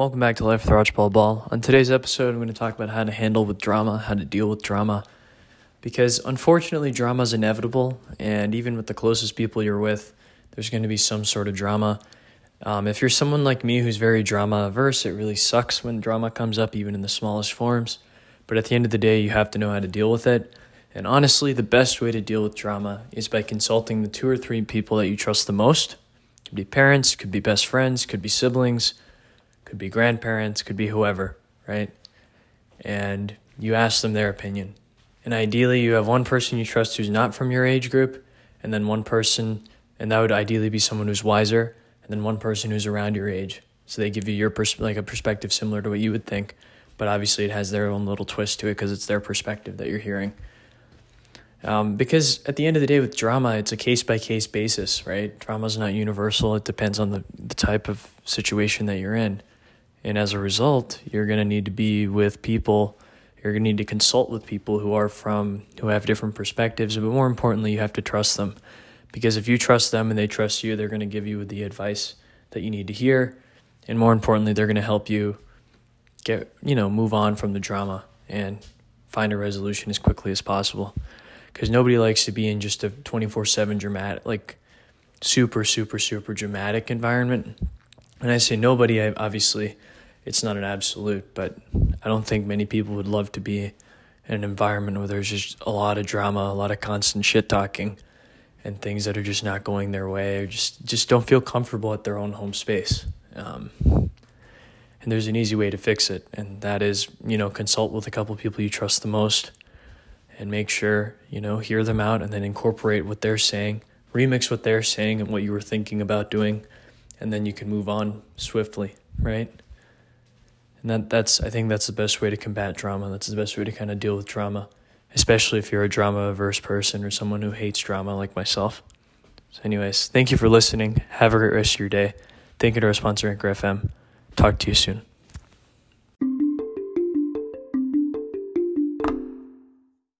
Welcome back to Life with Archibald Ball. On today's episode, I'm going to talk about how to handle with drama, how to deal with drama. Because unfortunately, drama is inevitable, and even with the closest people you're with, there's going to be some sort of drama. Um, if you're someone like me who's very drama averse, it really sucks when drama comes up, even in the smallest forms. But at the end of the day, you have to know how to deal with it. And honestly, the best way to deal with drama is by consulting the two or three people that you trust the most. Could be parents, could be best friends, could be siblings could be grandparents, could be whoever, right? And you ask them their opinion. And ideally, you have one person you trust who's not from your age group, and then one person, and that would ideally be someone who's wiser, and then one person who's around your age. So they give you your pers- like a perspective similar to what you would think, but obviously it has their own little twist to it because it's their perspective that you're hearing. Um, because at the end of the day, with drama, it's a case by case basis, right? Drama is not universal. It depends on the, the type of situation that you're in. And as a result, you're going to need to be with people, you're going to need to consult with people who are from, who have different perspectives. But more importantly, you have to trust them. Because if you trust them and they trust you, they're going to give you the advice that you need to hear. And more importantly, they're going to help you get, you know, move on from the drama and find a resolution as quickly as possible. Because nobody likes to be in just a 24 7 dramatic, like super, super, super dramatic environment. And I say nobody, obviously it's not an absolute, but I don't think many people would love to be in an environment where there's just a lot of drama, a lot of constant shit talking, and things that are just not going their way, or just just don't feel comfortable at their own home space. Um, and there's an easy way to fix it, and that is you know consult with a couple people you trust the most, and make sure you know hear them out, and then incorporate what they're saying, remix what they're saying and what you were thinking about doing, and then you can move on swiftly, right? And that that's I think that's the best way to combat drama. That's the best way to kind of deal with drama, especially if you're a drama averse person or someone who hates drama like myself. So, anyways, thank you for listening. Have a great rest of your day. Thank you to our sponsor, Anchor FM. Talk to you soon.